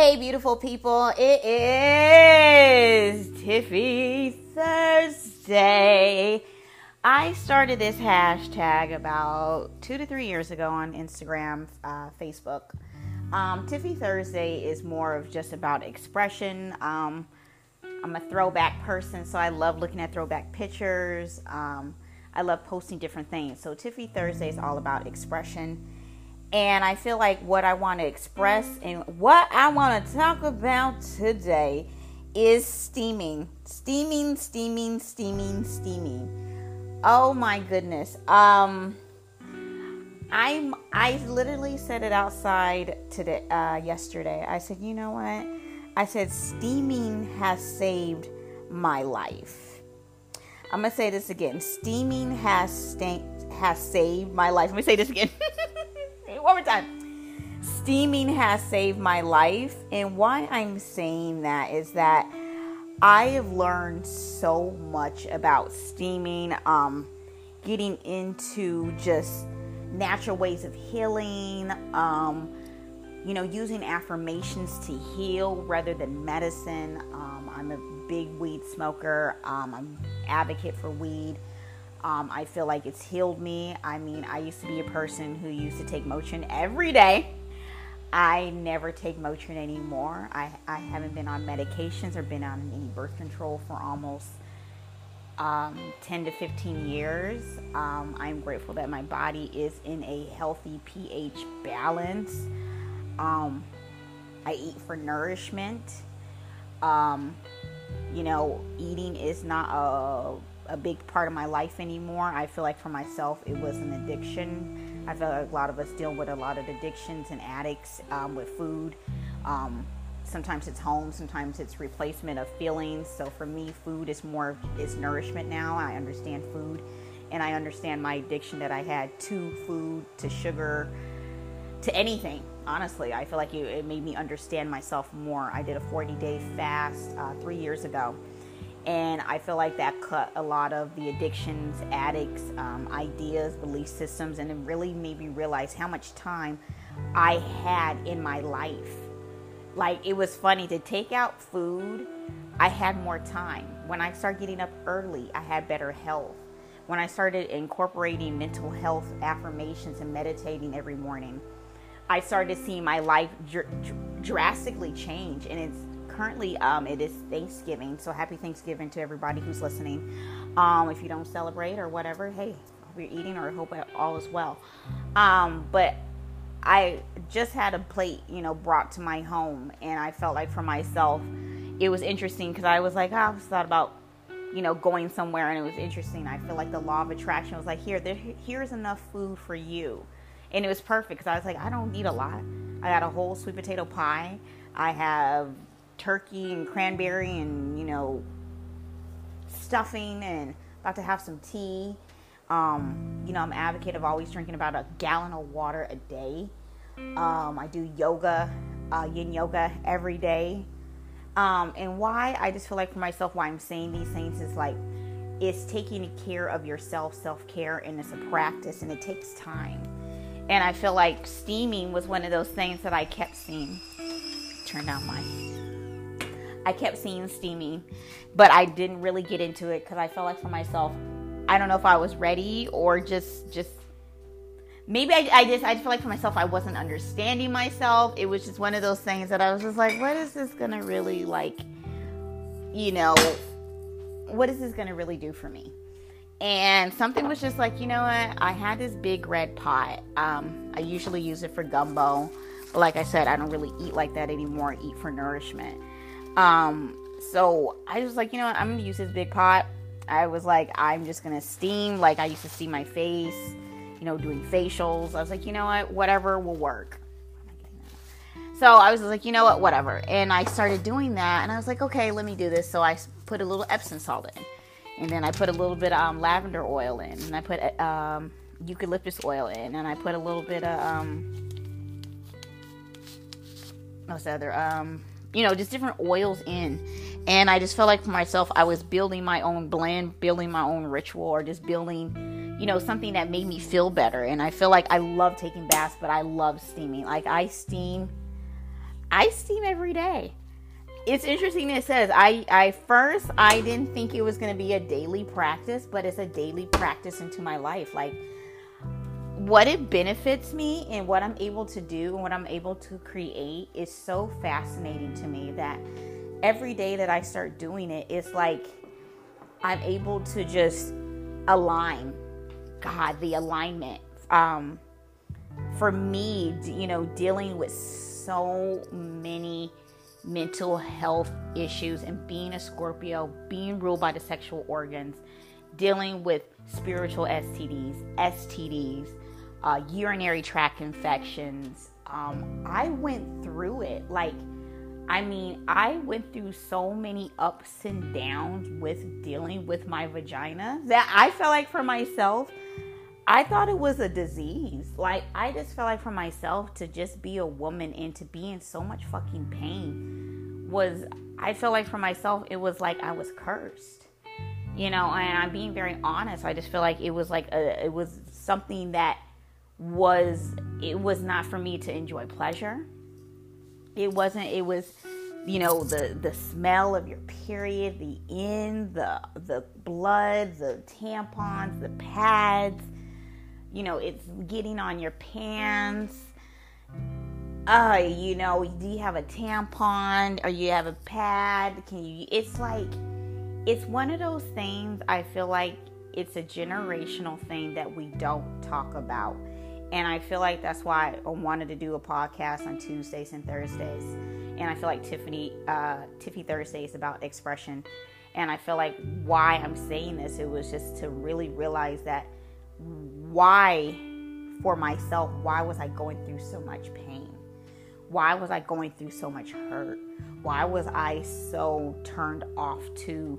Hey, beautiful people, it is Tiffy Thursday. I started this hashtag about two to three years ago on Instagram, uh, Facebook. Um, Tiffy Thursday is more of just about expression. Um, I'm a throwback person, so I love looking at throwback pictures. Um, I love posting different things. So, Tiffy Thursday is all about expression and I feel like what I want to express and what I want to talk about today is steaming. Steaming, steaming, steaming, steaming. Oh my goodness. Um I'm I literally said it outside today uh yesterday. I said, "You know what?" I said steaming has saved my life. I'm going to say this again. Steaming has sta- has saved my life. Let me say this again. one more time. Steaming has saved my life. And why I'm saying that is that I have learned so much about steaming, um, getting into just natural ways of healing, um, you know, using affirmations to heal rather than medicine. Um, I'm a big weed smoker. Um, I'm advocate for weed. Um, I feel like it's healed me. I mean, I used to be a person who used to take Motrin every day. I never take Motrin anymore. I, I haven't been on medications or been on any birth control for almost um, 10 to 15 years. Um, I'm grateful that my body is in a healthy pH balance. Um, I eat for nourishment. Um, you know, eating is not a a big part of my life anymore. I feel like for myself, it was an addiction. I feel like a lot of us deal with a lot of addictions and addicts um, with food. Um, sometimes it's home, sometimes it's replacement of feelings. So for me, food is more is nourishment now. I understand food, and I understand my addiction that I had to food, to sugar, to anything. Honestly, I feel like it, it made me understand myself more. I did a 40 day fast uh, three years ago and I feel like that cut a lot of the addictions, addicts, um, ideas, belief systems, and it really made me realize how much time I had in my life. Like it was funny to take out food, I had more time. When I started getting up early, I had better health. When I started incorporating mental health affirmations and meditating every morning, I started to see my life dr- dr- drastically change, and it's currently um, it is Thanksgiving, so happy Thanksgiving to everybody who's listening. Um, if you don't celebrate or whatever, hey, hope you're eating or hope all is well. Um, but I just had a plate, you know, brought to my home, and I felt like for myself, it was interesting because I was like, oh, I was thought about, you know, going somewhere, and it was interesting. I feel like the law of attraction was like, here, there, here's enough food for you, and it was perfect because I was like, I don't need a lot. I got a whole sweet potato pie. I have turkey and cranberry and you know stuffing and about to have some tea. Um, you know, I'm an advocate of always drinking about a gallon of water a day. Um, I do yoga, uh, yin yoga every day. Um, and why I just feel like for myself, why I'm saying these things is like it's taking care of yourself, self care, and it's a practice and it takes time. And I feel like steaming was one of those things that I kept seeing. Turn down my I kept seeing steamy, but I didn't really get into it because I felt like for myself, I don't know if I was ready or just just maybe I, I just I feel like for myself I wasn't understanding myself. It was just one of those things that I was just like, what is this gonna really like? You know, what is this gonna really do for me? And something was just like, you know what? I had this big red pot. Um, I usually use it for gumbo, but like I said, I don't really eat like that anymore. I eat for nourishment. Um, so I was like, you know what, I'm gonna use this big pot. I was like, I'm just gonna steam like I used to steam my face, you know, doing facials. I was like, you know what, whatever will work. So I was like, you know what, whatever. And I started doing that, and I was like, okay, let me do this. So I put a little Epsom salt in, and then I put a little bit of um, lavender oil in, and I put um, eucalyptus oil in, and I put a little bit of um, what's the other um, you know, just different oils in. And I just felt like for myself, I was building my own blend, building my own ritual, or just building, you know, something that made me feel better. And I feel like I love taking baths, but I love steaming. Like I steam I steam every day. It's interesting it says I I first I didn't think it was going to be a daily practice, but it's a daily practice into my life. Like what it benefits me and what I'm able to do and what I'm able to create is so fascinating to me that every day that I start doing it, it's like I'm able to just align. God, the alignment. Um, for me, you know, dealing with so many mental health issues and being a Scorpio, being ruled by the sexual organs, dealing with spiritual STDs, STDs, uh, urinary tract infections. Um, I went through it. Like, I mean, I went through so many ups and downs with dealing with my vagina that I felt like for myself, I thought it was a disease. Like, I just felt like for myself to just be a woman and to be in so much fucking pain was, I felt like for myself, it was like I was cursed. You know, and I'm being very honest. I just feel like it was like a, it was something that was it was not for me to enjoy pleasure. It wasn't it was you know the the smell of your period, the in, the the blood, the tampons, the pads, you know, it's getting on your pants. Uh, you know, do you have a tampon or you have a pad? Can you it's like it's one of those things I feel like it's a generational thing that we don't talk about and I feel like that's why I wanted to do a podcast on Tuesdays and Thursdays. And I feel like Tiffany, uh, Tiffy Thursday is about expression. And I feel like why I'm saying this, it was just to really realize that why, for myself, why was I going through so much pain? Why was I going through so much hurt? Why was I so turned off to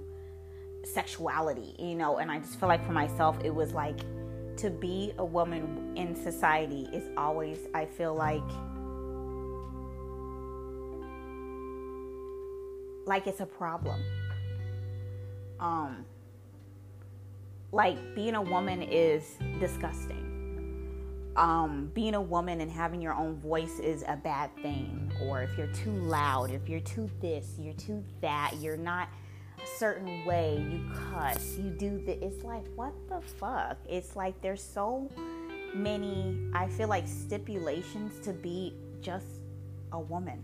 sexuality? You know, and I just feel like for myself, it was like, to be a woman in society is always, I feel like, like it's a problem. Um, like being a woman is disgusting. Um, being a woman and having your own voice is a bad thing. Or if you're too loud, if you're too this, you're too that, you're not certain way, you cuss, you do the it's like what the fuck? It's like there's so many I feel like stipulations to be just a woman.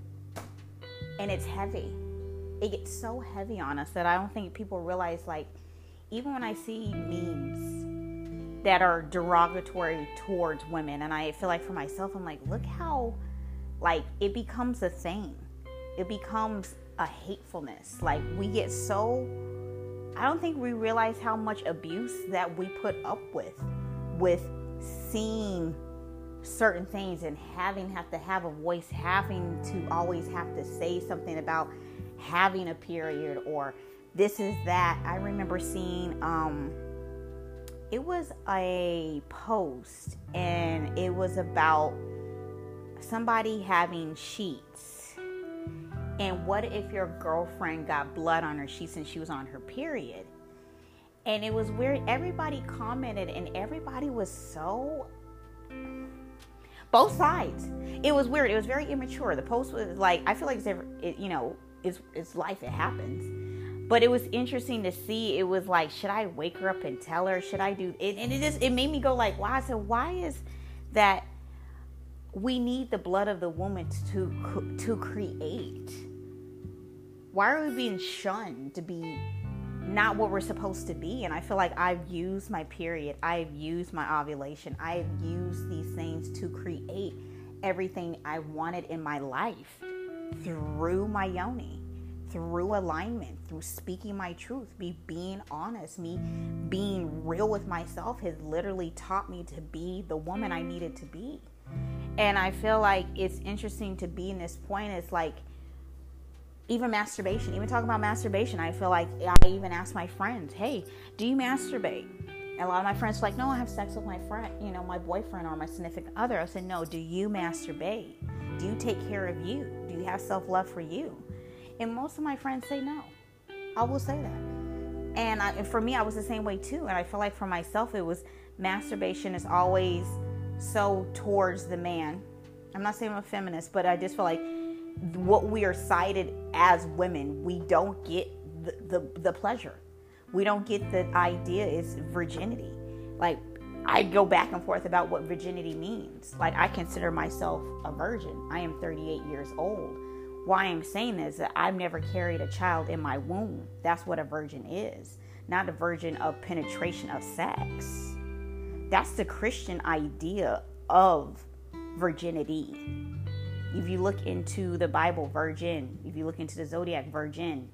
And it's heavy. It gets so heavy on us that I don't think people realize like even when I see memes that are derogatory towards women and I feel like for myself I'm like look how like it becomes a thing. It becomes a hatefulness. Like we get so I don't think we realize how much abuse that we put up with with seeing certain things and having have to have a voice, having to always have to say something about having a period or this is that. I remember seeing um it was a post and it was about somebody having sheets and what if your girlfriend got blood on her sheets and she was on her period? And it was weird. Everybody commented, and everybody was so. Both sides. It was weird. It was very immature. The post was like, I feel like it's, it, you know, it's, it's life. It happens. But it was interesting to see. It was like, should I wake her up and tell her? Should I do it? And it just it made me go like, why? I said, why is that? We need the blood of the woman to to create why are we being shunned to be not what we're supposed to be? And I feel like I've used my period, I've used my ovulation, I've used these things to create everything I wanted in my life through my yoni, through alignment, through speaking my truth, me being honest, me being real with myself has literally taught me to be the woman I needed to be. And I feel like it's interesting to be in this point. It's like even masturbation, even talking about masturbation, I feel like I even ask my friends, hey, do you masturbate? And a lot of my friends are like, no, I have sex with my friend, you know, my boyfriend or my significant other. I said, no, do you masturbate? Do you take care of you? Do you have self love for you? And most of my friends say no. I will say that. And, I, and for me, I was the same way too. And I feel like for myself, it was masturbation is always so towards the man. I'm not saying I'm a feminist, but I just feel like what we are cited as women, we don't get the, the, the pleasure. We don't get the idea is virginity. Like I go back and forth about what virginity means. Like I consider myself a virgin. I am 38 years old. Why I'm saying this is that I've never carried a child in my womb. That's what a virgin is. Not a virgin of penetration of sex. That's the Christian idea of virginity. If you look into the Bible, virgin. If you look into the zodiac, virgin.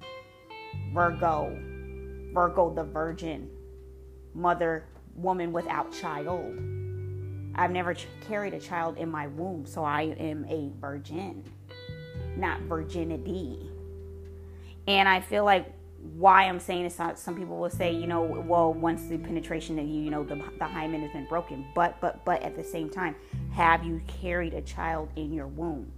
Virgo. Virgo, the virgin. Mother, woman without child. I've never ch- carried a child in my womb, so I am a virgin, not virginity. And I feel like why I'm saying this, uh, some people will say, you know, well, once the penetration of you, you know, the, the hymen has been broken, but, but, but at the same time, have you carried a child in your womb?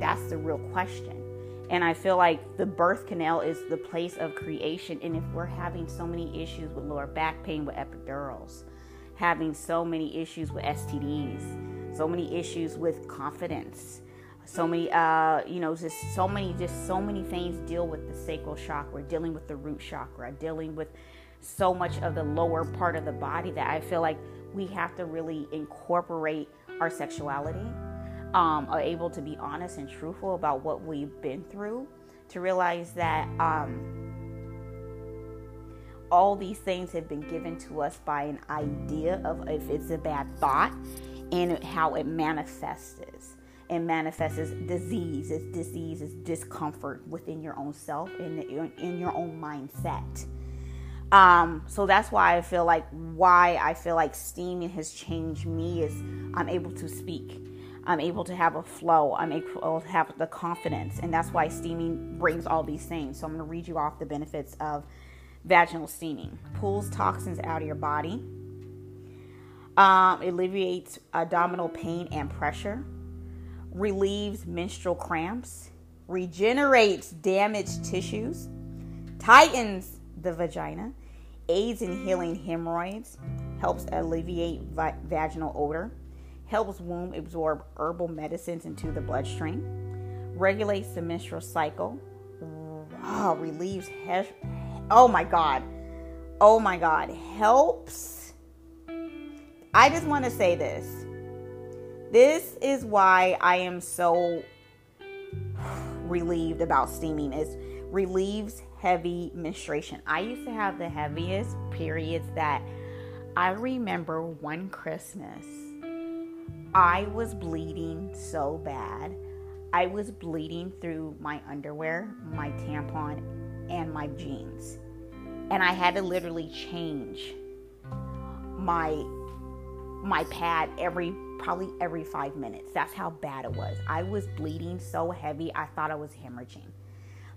That's the real question. And I feel like the birth canal is the place of creation. And if we're having so many issues with lower back pain with epidurals, having so many issues with STDs, so many issues with confidence, so many uh you know just so many just so many things deal with the sacral chakra dealing with the root chakra dealing with so much of the lower part of the body that i feel like we have to really incorporate our sexuality um, are able to be honest and truthful about what we've been through to realize that um, all these things have been given to us by an idea of if it's a bad thought and how it manifests and manifests as disease, as disease, as discomfort within your own self and in, in your own mindset. Um, so that's why I feel like why I feel like steaming has changed me is I'm able to speak. I'm able to have a flow. I'm able to have the confidence, and that's why steaming brings all these things. So I'm going to read you off the benefits of vaginal steaming. Pulls toxins out of your body. Um, alleviates abdominal pain and pressure relieves menstrual cramps, regenerates damaged tissues, tightens the vagina, aids in healing hemorrhoids, helps alleviate vi- vaginal odor, helps womb absorb herbal medicines into the bloodstream, regulates the menstrual cycle, relieves he- oh my god. Oh my god, helps. I just want to say this. This is why I am so relieved about steaming. Is relieves heavy menstruation. I used to have the heaviest periods that I remember one Christmas. I was bleeding so bad. I was bleeding through my underwear, my tampon, and my jeans. And I had to literally change my my pad every probably every five minutes. That's how bad it was. I was bleeding so heavy, I thought I was hemorrhaging.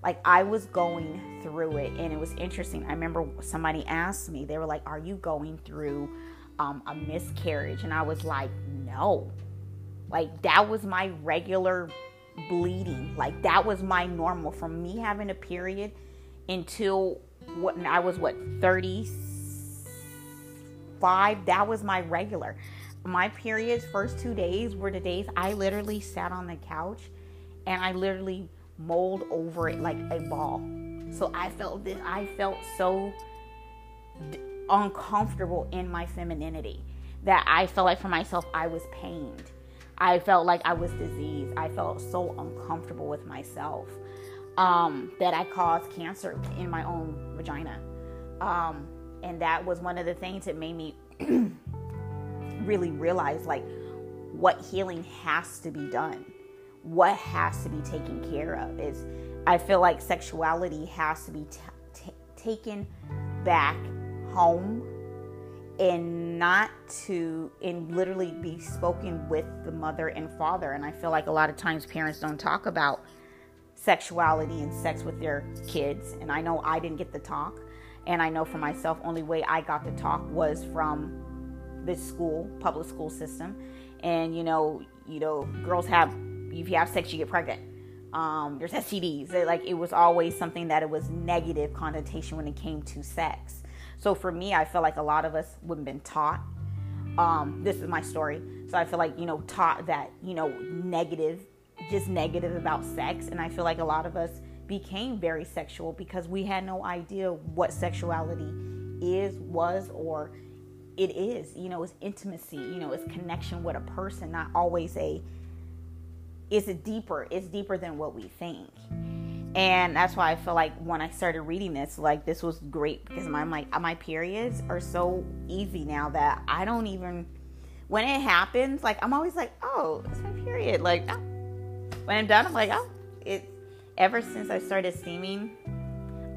Like I was going through it, and it was interesting. I remember somebody asked me, they were like, Are you going through um, a miscarriage? And I was like, No. Like that was my regular bleeding. Like that was my normal from me having a period until what I was what 35 that was my regular my periods first two days were the days I literally sat on the couch and I literally mold over it like a ball. So I felt this I felt so d- uncomfortable in my femininity that I felt like for myself I was pained. I felt like I was diseased. I felt so uncomfortable with myself um, that I caused cancer in my own vagina. Um, and that was one of the things that made me really realize like what healing has to be done what has to be taken care of is i feel like sexuality has to be t- t- taken back home and not to and literally be spoken with the mother and father. And i feel like a lot of times parents don't talk about sexuality and sex with their kids. And i know i didn't get the talk. And i know for myself only way i got the talk was from the school, public school system, and you know, you know, girls have if you have sex, you get pregnant. Um, there's STDs. Like it was always something that it was negative connotation when it came to sex. So for me, I feel like a lot of us wouldn't been taught um, this is my story. So I feel like, you know, taught that, you know, negative, just negative about sex. And I feel like a lot of us became very sexual because we had no idea what sexuality is, was, or it is. You know, it's intimacy, you know, it's connection with a person, not always a, it's deeper, it's deeper than what we think. And that's why I feel like when I started reading this, like this was great because my my my periods are so easy now that I don't even when it happens, like I'm always like, oh, it's my period. Like oh. when I'm done, I'm like, oh, it. Ever since I started steaming,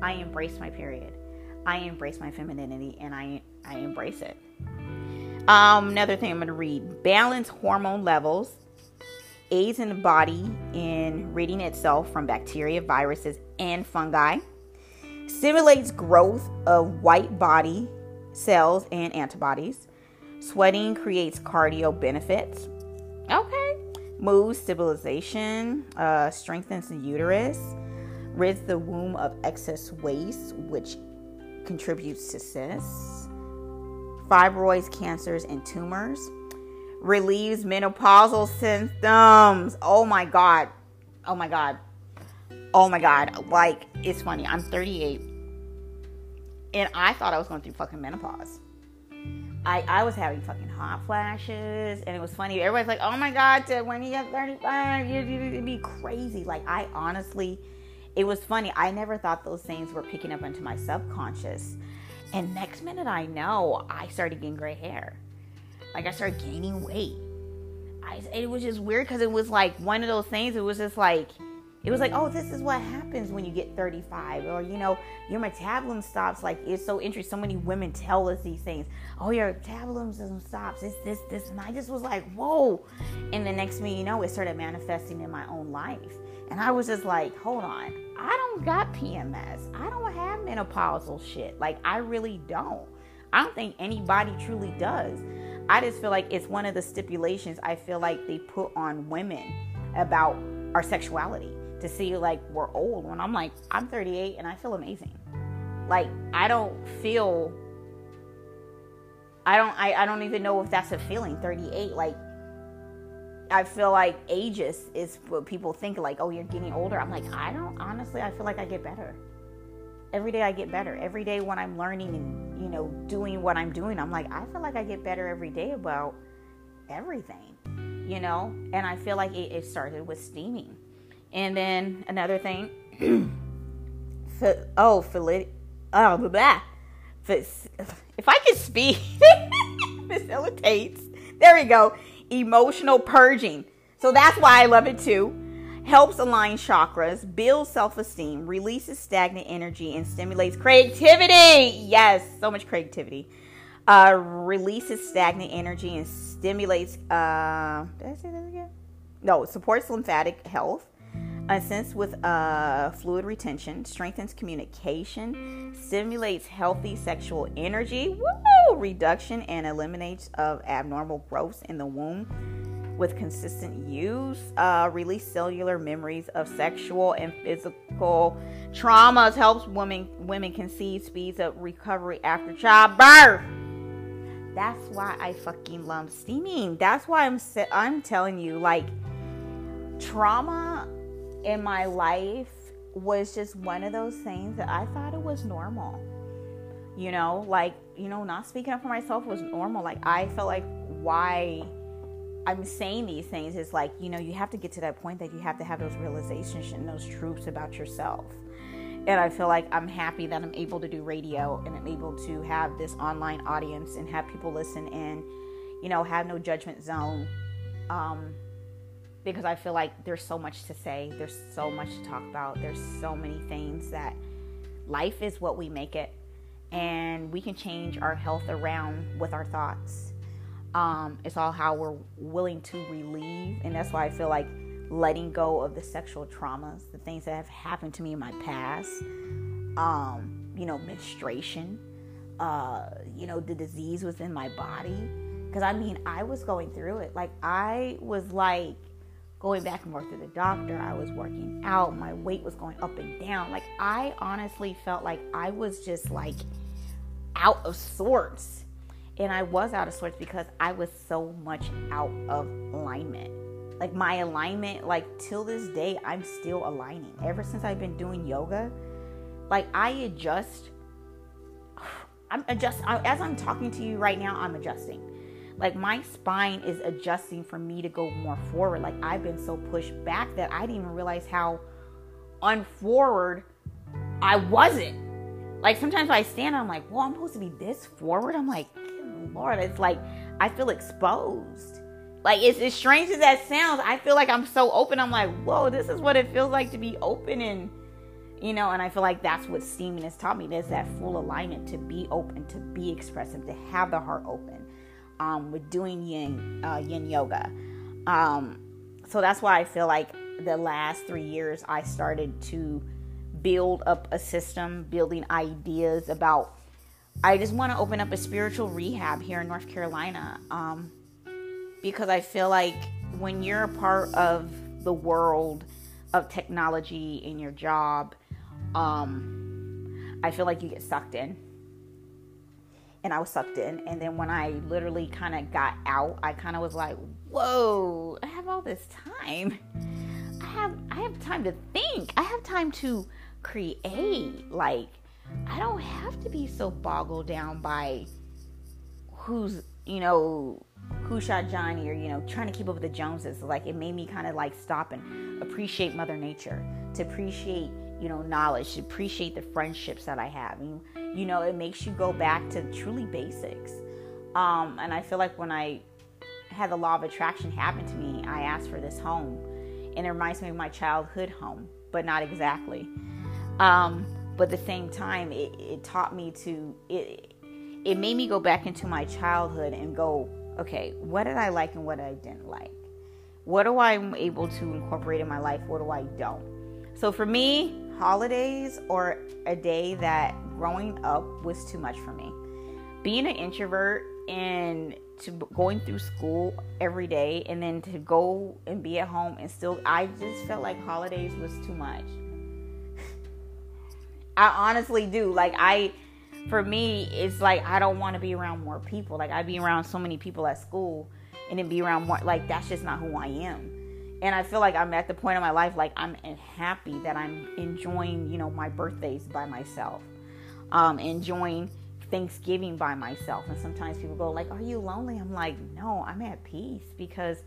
I embrace my period. I embrace my femininity, and I I embrace it. Um, another thing I'm going to read: balance hormone levels aids in the body in ridding itself from bacteria, viruses, and fungi, stimulates growth of white body cells and antibodies. Sweating creates cardio benefits. Okay. Moves stabilization, uh, strengthens the uterus, rids the womb of excess waste, which contributes to cysts, fibroids, cancers, and tumors relieves menopausal symptoms. Oh my God. Oh my God. Oh my God. Like, it's funny. I'm 38 and I thought I was going through fucking menopause. I, I was having fucking hot flashes and it was funny. Everybody's like, oh my God, when you get 35, you, you, it'd be crazy. Like, I honestly, it was funny. I never thought those things were picking up into my subconscious. And next minute I know, I started getting gray hair. Like I started gaining weight. I, it was just weird because it was like one of those things. It was just like, it was like, oh, this is what happens when you get 35, or you know, your metabolism stops. Like it's so interesting. So many women tell us these things. Oh, your metabolism stops. It's this, this, and I just was like, whoa. And the next thing you know, it started manifesting in my own life, and I was just like, hold on, I don't got PMS. I don't have menopausal shit. Like I really don't. I don't think anybody truly does. I just feel like it's one of the stipulations I feel like they put on women about our sexuality to see like we're old when I'm like I'm 38 and I feel amazing. Like I don't feel I don't I, I don't even know if that's a feeling 38 like I feel like ages is what people think like oh you're getting older. I'm like I don't honestly I feel like I get better every day I get better. Every day when I'm learning and, you know, doing what I'm doing, I'm like, I feel like I get better every day about everything, you know? And I feel like it, it started with steaming. And then another thing, oh, Philip, oh, blah, blah. If I can speak, facilitates, there we go, emotional purging. So that's why I love it too helps align chakras, builds self esteem, releases stagnant energy, and stimulates creativity. Yes, so much creativity. Uh, releases stagnant energy and stimulates. Uh, did I say that again? No, supports lymphatic health. Assists with uh, fluid retention, strengthens communication, stimulates healthy sexual energy, woo, reduction and eliminates of abnormal growths in the womb with consistent use, uh, release cellular memories of sexual and physical traumas, helps women women conceive, speeds up recovery after childbirth. That's why I fucking love steaming. That's why I'm I'm telling you, like trauma in my life was just one of those things that I thought it was normal. You know, like you know, not speaking up for myself was normal. Like I felt like why I'm saying these things is like, you know, you have to get to that point that you have to have those realizations and those truths about yourself. And I feel like I'm happy that I'm able to do radio and I'm able to have this online audience and have people listen and, you know, have no judgment zone. Um, because I feel like there's so much to say, there's so much to talk about, there's so many things that life is what we make it, and we can change our health around with our thoughts um, it's all how we're willing to relieve. And that's why I feel like letting go of the sexual traumas, the things that have happened to me in my past, um, you know, menstruation, uh, you know, the disease within my body. Because I mean, I was going through it. Like, I was like going back and forth to the doctor. I was working out. My weight was going up and down. Like, I honestly felt like I was just like out of sorts And I was out of sorts because I was so much out of alignment. Like my alignment, like till this day, I'm still aligning. Ever since I've been doing yoga, like I adjust. I'm adjust as I'm talking to you right now. I'm adjusting. Like my spine is adjusting for me to go more forward. Like I've been so pushed back that I didn't even realize how unforward I wasn't. Like sometimes I stand, I'm like, well, I'm supposed to be this forward. I'm like, Lord, it's like I feel exposed. Like it's as strange as that sounds, I feel like I'm so open. I'm like, whoa, this is what it feels like to be open and you know, and I feel like that's what steaming has taught me. There's that full alignment to be open, to be expressive, to have the heart open. Um, with doing yin uh, yin yoga, um, so that's why I feel like the last three years I started to build up a system, building ideas about I just want to open up a spiritual rehab here in North Carolina um, because I feel like when you're a part of the world of technology in your job, um, I feel like you get sucked in. And I was sucked in. And then when I literally kind of got out, I kind of was like, whoa, I have all this time. I have I have time to think. I have time to create. Like I don't have to be so boggled down by who's, you know, who shot Johnny or, you know, trying to keep up with the Joneses. Like it made me kind of like stop and appreciate Mother Nature, to appreciate, you know, knowledge, to appreciate the friendships that I have. You, you know, it makes you go back to truly basics. Um, and I feel like when I had the law of attraction happen to me, I asked for this home. And it reminds me of my childhood home, but not exactly. Um, but at the same time it, it taught me to it it made me go back into my childhood and go okay what did i like and what i didn't like? What do i'm able to incorporate in my life? What do i don't? So for me holidays or a day that growing up was too much for me. Being an introvert and to going through school every day and then to go and be at home and still i just felt like holidays was too much I honestly do. Like I for me, it's like I don't want to be around more people. Like I'd be around so many people at school and then be around more like that's just not who I am. And I feel like I'm at the point in my life like I'm happy that I'm enjoying, you know, my birthdays by myself. Um, enjoying Thanksgiving by myself. And sometimes people go like, "Are you lonely?" I'm like, "No, I'm at peace because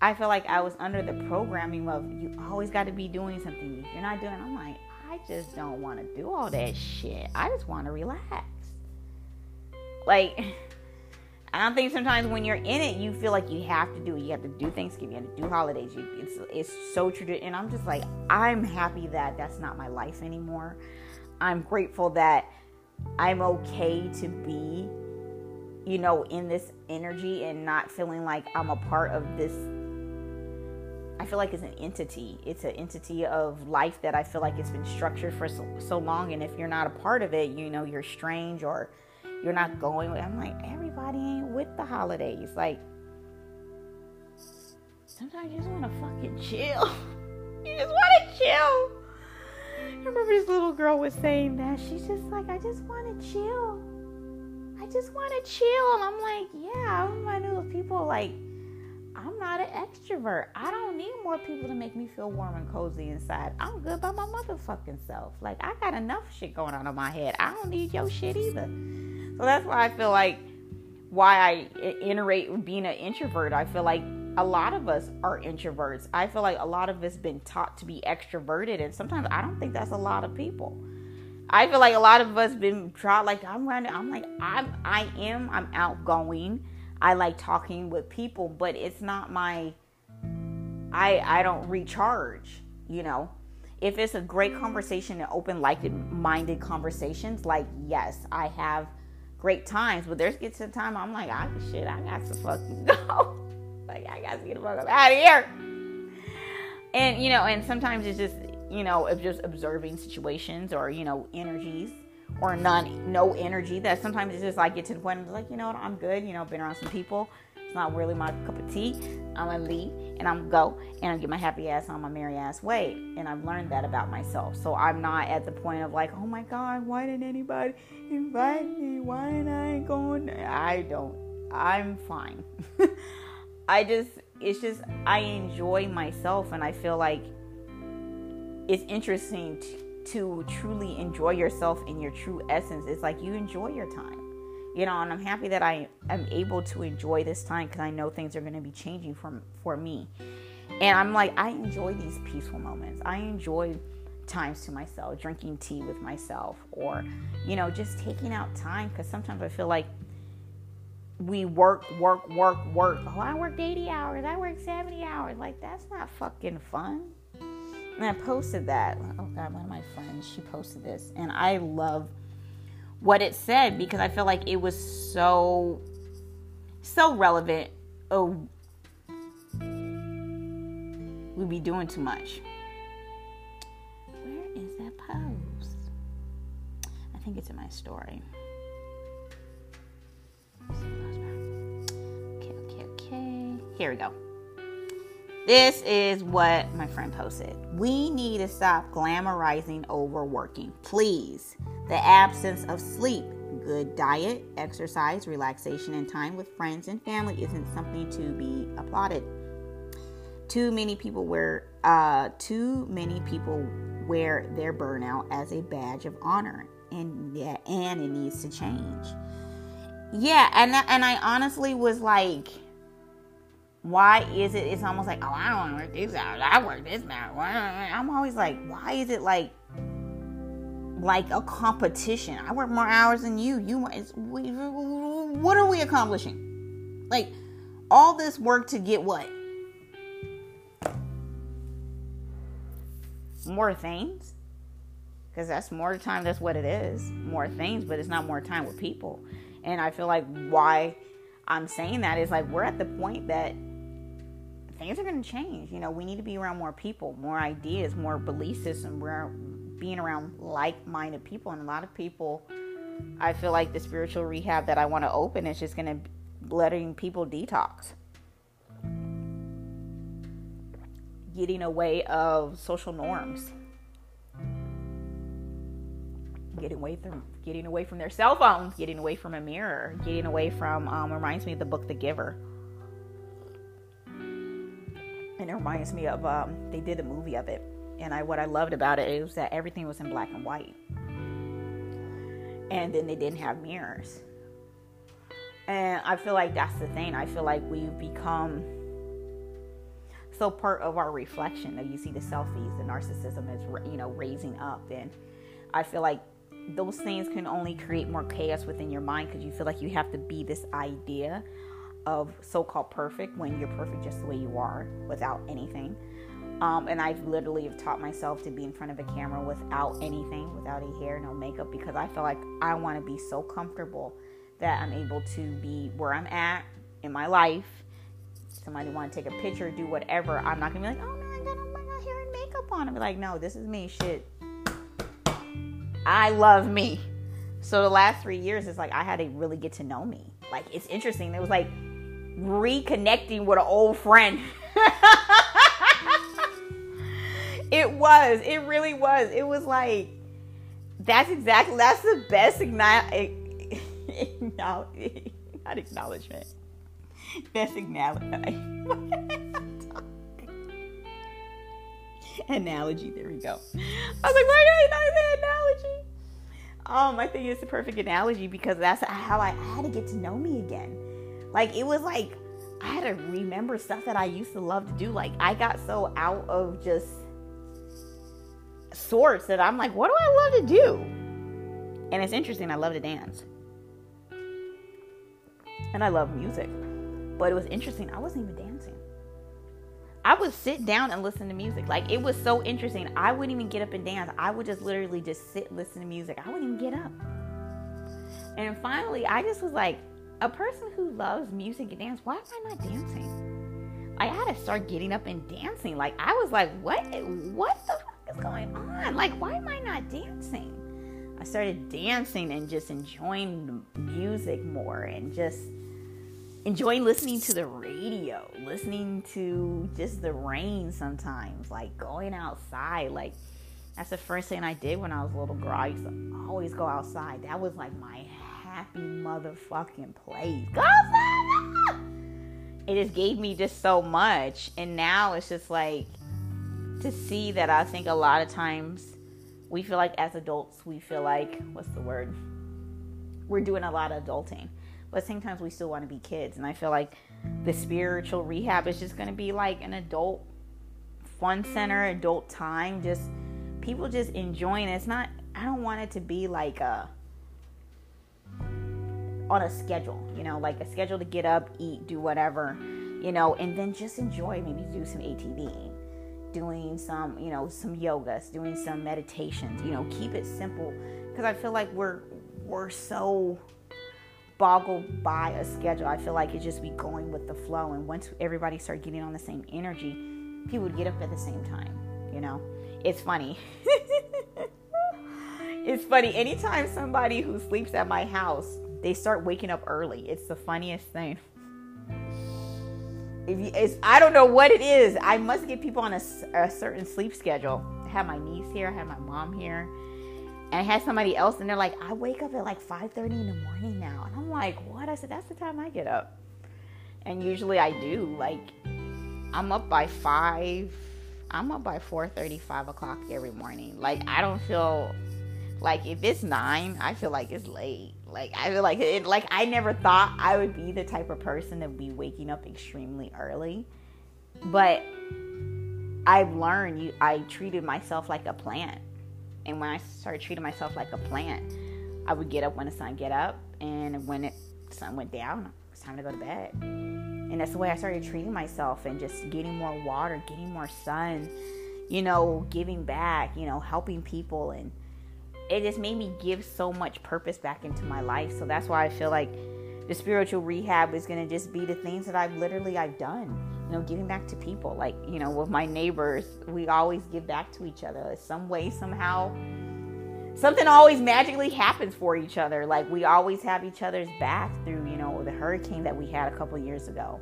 I feel like I was under the programming of you always got to be doing something. If you're not doing, I'm like, I just don't want to do all that shit. I just want to relax. Like, I don't think sometimes when you're in it, you feel like you have to do it. You have to do Thanksgiving, you have to do holidays. You, it's it's so true. And I'm just like, I'm happy that that's not my life anymore. I'm grateful that I'm okay to be, you know, in this energy and not feeling like I'm a part of this I feel like it's an entity. It's an entity of life that I feel like it's been structured for so, so long. And if you're not a part of it, you know, you're strange or you're not going. I'm like, everybody ain't with the holidays. Like, sometimes you just want to fucking chill. you just want to chill. I remember this little girl was saying that. She's just like, I just want to chill. I just want to chill. And I'm like, yeah, I'm know of people like, I'm not an extrovert. I don't need more people to make me feel warm and cozy inside. I'm good by my motherfucking self. Like I got enough shit going on in my head. I don't need your shit either. So that's why I feel like why I iterate being an introvert. I feel like a lot of us are introverts. I feel like a lot of us been taught to be extroverted, and sometimes I don't think that's a lot of people. I feel like a lot of us been taught like I'm running. I'm like I'm I am I'm outgoing. I like talking with people, but it's not my I I don't recharge, you know. If it's a great conversation and open minded conversations, like yes, I have great times, but there's gets the time I'm like, ah shit, I got to fucking go. like I got to get the fuck out of here. And you know, and sometimes it's just you know, of just observing situations or you know energies or none, no energy. That sometimes it's just like get to the point of like, you know what, I'm good. You know, been around some people. It's not really my cup of tea. I'm gonna leave and I'm go and I get my happy ass on my merry ass way. And I've learned that about myself. So I'm not at the point of like, oh my god, why didn't anybody invite me? Why am I going? I don't. I'm fine. I just, it's just, I enjoy myself and I feel like it's interesting to, to truly enjoy yourself in your true essence. It's like you enjoy your time you know and i'm happy that i am able to enjoy this time because i know things are going to be changing for, for me. And i'm like i enjoy these peaceful moments. I enjoy times to myself drinking tea with myself or you know just taking out time because sometimes i feel like we work work work work. Oh i worked 80 hours i worked 70 hours. Like that's not fucking fun and i posted that oh god one of my friends she posted this and i love what it said because I feel like it was so so relevant. Oh, we'd be doing too much. Where is that post? I think it's in my story. Okay, okay, okay. Here we go. This is what my friend posted. We need to stop glamorizing overworking. Please the absence of sleep, good diet, exercise, relaxation, and time with friends and family isn't something to be applauded. Too many people wear uh, too many people wear their burnout as a badge of honor, and yeah, and it needs to change. Yeah, and and I honestly was like, why is it? It's almost like, oh, I don't work these hours. I work this now. I'm always like, why is it like like a competition. I work more hours than you. You what are we accomplishing? Like all this work to get what? More things? Because that's more time, that's what it is. More things, but it's not more time with people. And I feel like why I'm saying that is like we're at the point that things are going to change. You know, we need to be around more people, more ideas, more belief system. We're being around like-minded people and a lot of people i feel like the spiritual rehab that i want to open is just going to letting people detox getting away of social norms getting away from getting away from their cell phones getting away from a mirror getting away from um, reminds me of the book the giver and it reminds me of um, they did a movie of it and I what I loved about it is that everything was in black and white. And then they didn't have mirrors. And I feel like that's the thing. I feel like we've become so part of our reflection that you see the selfies, the narcissism is you know raising up, and I feel like those things can only create more chaos within your mind because you feel like you have to be this idea of so-called perfect when you're perfect just the way you are without anything um, and I literally have taught myself to be in front of a camera without anything, without a hair, no makeup, because I feel like I want to be so comfortable that I'm able to be where I'm at in my life. Somebody want to take a picture, do whatever. I'm not gonna be like, oh no, I got my hair and makeup on. I'm like, no, this is me. Shit, I love me. So the last three years, it's like I had to really get to know me. Like it's interesting. It was like reconnecting with an old friend. It was. It really was. It was like that's exactly that's the best igni- not acknowledgement. Best acknowledgement. analogy. There we go. I was like, why did I not say analogy? Um, I think it's the perfect analogy because that's how I, I had to get to know me again. Like it was like I had to remember stuff that I used to love to do. Like I got so out of just sorts that I'm like, what do I love to do? And it's interesting, I love to dance. And I love music. But it was interesting, I wasn't even dancing. I would sit down and listen to music. Like it was so interesting. I wouldn't even get up and dance. I would just literally just sit, and listen to music. I wouldn't even get up. And finally, I just was like, a person who loves music and dance, why am I not dancing? I had to start getting up and dancing. Like I was like, what? What the fuck is going on? Like, why am I not dancing? I started dancing and just enjoying music more and just enjoying listening to the radio, listening to just the rain sometimes, like going outside. Like that's the first thing I did when I was a little girl. I used to always go outside. That was like my happy motherfucking place. It just gave me just so much. And now it's just like to see that I think a lot of times we feel like as adults, we feel like, what's the word? We're doing a lot of adulting but sometimes we still want to be kids. And I feel like the spiritual rehab is just going to be like an adult fun center, adult time, just people just enjoying it. It's not, I don't want it to be like a, on a schedule, you know, like a schedule to get up, eat, do whatever, you know, and then just enjoy, maybe do some ATV, doing some, you know, some yogas, doing some meditations, you know, keep it simple because I feel like we're, we're so boggled by a schedule. I feel like it just be going with the flow. And once everybody start getting on the same energy, people would get up at the same time. You know, it's funny. it's funny. Anytime somebody who sleeps at my house, they start waking up early. It's the funniest thing. If you, it's, I don't know what it is. I must get people on a, a certain sleep schedule. I have my niece here. I have my mom here and I had somebody else, and they're like, I wake up at like 5:30 in the morning now, and I'm like, what? I said, that's the time I get up, and usually I do. Like, I'm up by five. I'm up by 4:30, 5 o'clock every morning. Like, I don't feel like if it's nine, I feel like it's late. Like, I like it. Like, I never thought I would be the type of person that would be waking up extremely early, but I've learned you. I treated myself like a plant and when I started treating myself like a plant, I would get up when the sun get up, and when it, the sun went down, it's time to go to bed. And that's the way I started treating myself, and just getting more water, getting more sun, you know, giving back, you know, helping people, and it just made me give so much purpose back into my life. So that's why I feel like the spiritual rehab is to just be the things that I've literally I've done you know, giving back to people. Like, you know, with my neighbors, we always give back to each other. Some way, somehow, something always magically happens for each other. Like, we always have each other's back through, you know, the hurricane that we had a couple years ago.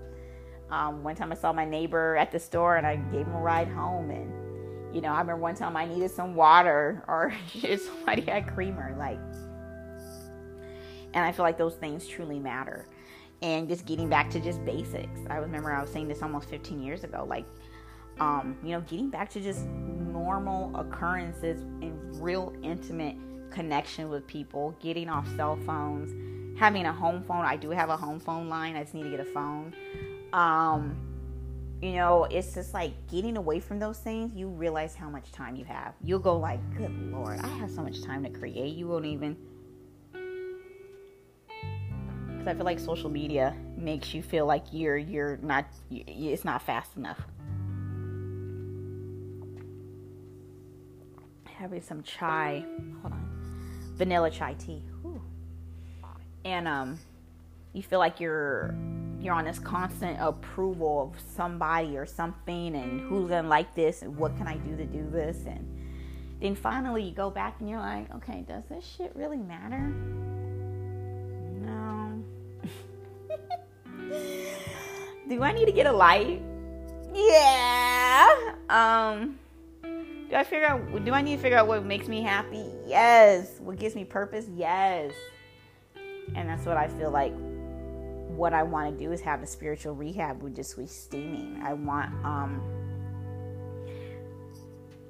Um, one time I saw my neighbor at the store and I gave him a ride home. And, you know, I remember one time I needed some water or somebody had creamer. Like, and I feel like those things truly matter and just getting back to just basics. I remember I was saying this almost 15 years ago, like, um, you know, getting back to just normal occurrences and real intimate connection with people, getting off cell phones, having a home phone. I do have a home phone line. I just need to get a phone. Um, you know, it's just like getting away from those things. You realize how much time you have. You'll go like, "Good Lord, I have so much time to create." You won't even because I feel like social media makes you feel like you're you're not it's not fast enough. Having some chai, hold on, vanilla chai tea, and um, you feel like you're you're on this constant approval of somebody or something, and who's gonna like this, and what can I do to do this, and then finally you go back and you're like, okay, does this shit really matter? No. do I need to get a light? Yeah. Um do I figure out do I need to figure out what makes me happy? Yes. What gives me purpose? Yes. And that's what I feel like what I want to do is have a spiritual rehab with just with steaming. I want um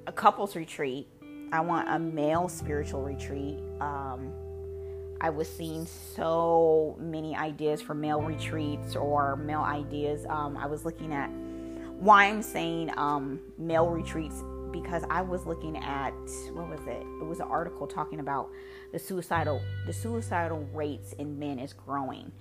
a couples retreat. I want a male spiritual retreat. Um I was seeing so many ideas for male retreats or male ideas. Um, I was looking at why I'm saying um, male retreats because I was looking at what was it? It was an article talking about the suicidal the suicidal rates in men is growing,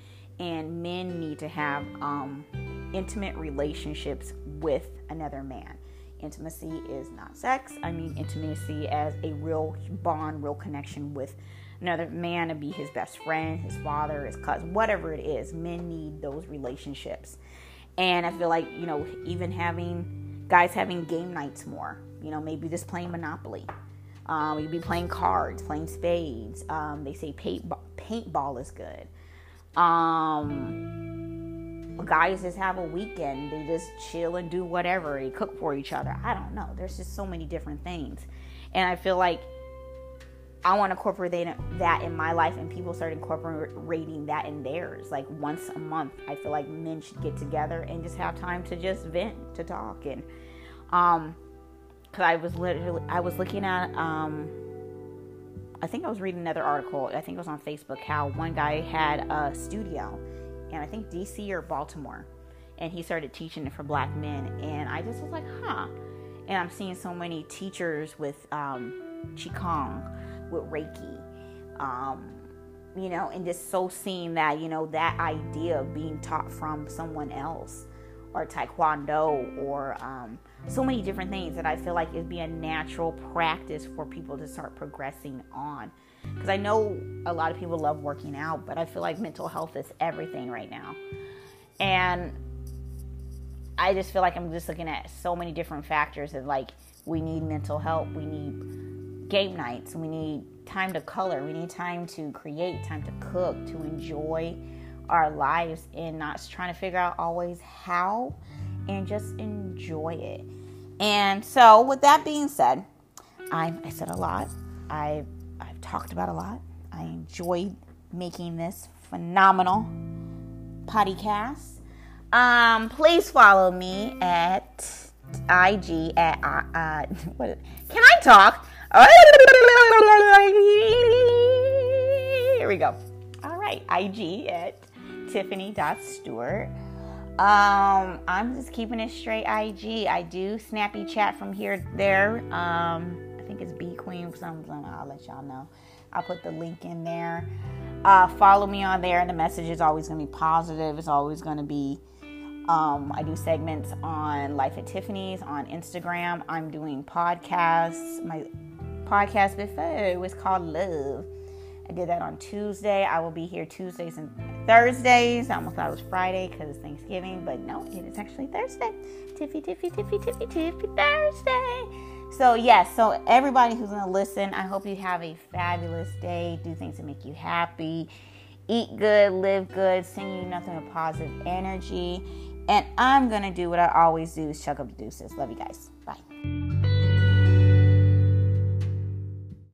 and men need to have um, intimate relationships with another man. Intimacy is not sex. I mean intimacy as a real bond, real connection with another man to be his best friend, his father, his cousin, whatever it is. Men need those relationships. And I feel like, you know, even having guys having game nights more, you know, maybe just playing Monopoly. Um, you'd be playing cards, playing spades. Um, they say paint, paintball is good. Um, guys just have a weekend. They just chill and do whatever. They cook for each other. I don't know. There's just so many different things. And I feel like I want to incorporate that in my life, and people start incorporating that in theirs. Like once a month, I feel like men should get together and just have time to just vent, to talk, and um, because I was literally I was looking at um, I think I was reading another article. I think it was on Facebook how one guy had a studio, and I think DC or Baltimore, and he started teaching it for black men, and I just was like, huh. And I'm seeing so many teachers with um, qigong with Reiki, um, you know, and just so seeing that, you know, that idea of being taught from someone else or Taekwondo or um, so many different things that I feel like it'd be a natural practice for people to start progressing on. Because I know a lot of people love working out, but I feel like mental health is everything right now. And I just feel like I'm just looking at so many different factors of like we need mental health, we need game nights. We need time to color. We need time to create, time to cook, to enjoy our lives and not trying to figure out always how and just enjoy it. And so, with that being said, I, I said a lot. I, I've talked about a lot. I enjoyed making this phenomenal podcast. Um, please follow me at IG at uh, uh what? Can I talk? Here we go. All right, IG at Tiffany.Stewart. Um, I'm just keeping it straight IG. I do snappy chat from here there. Um, I think it's B Queen something. I'll let y'all know. I'll put the link in there. Uh, follow me on there, and the message is always going to be positive. It's always going to be. Um, I do segments on Life at Tiffany's on Instagram. I'm doing podcasts. My podcast before. Was called Love. I did that on Tuesday. I will be here Tuesdays and Thursdays. I almost thought it was Friday because it's Thanksgiving, but no, it is actually Thursday. Tiffy, Tiffy, Tiffy, Tiffy, Tiffy, Thursday. So, yes, so everybody who's going to listen, I hope you have a fabulous day. Do things that make you happy. Eat good, live good, send you nothing but positive energy. And I'm going to do what I always do is chuck up the deuces. Love you guys.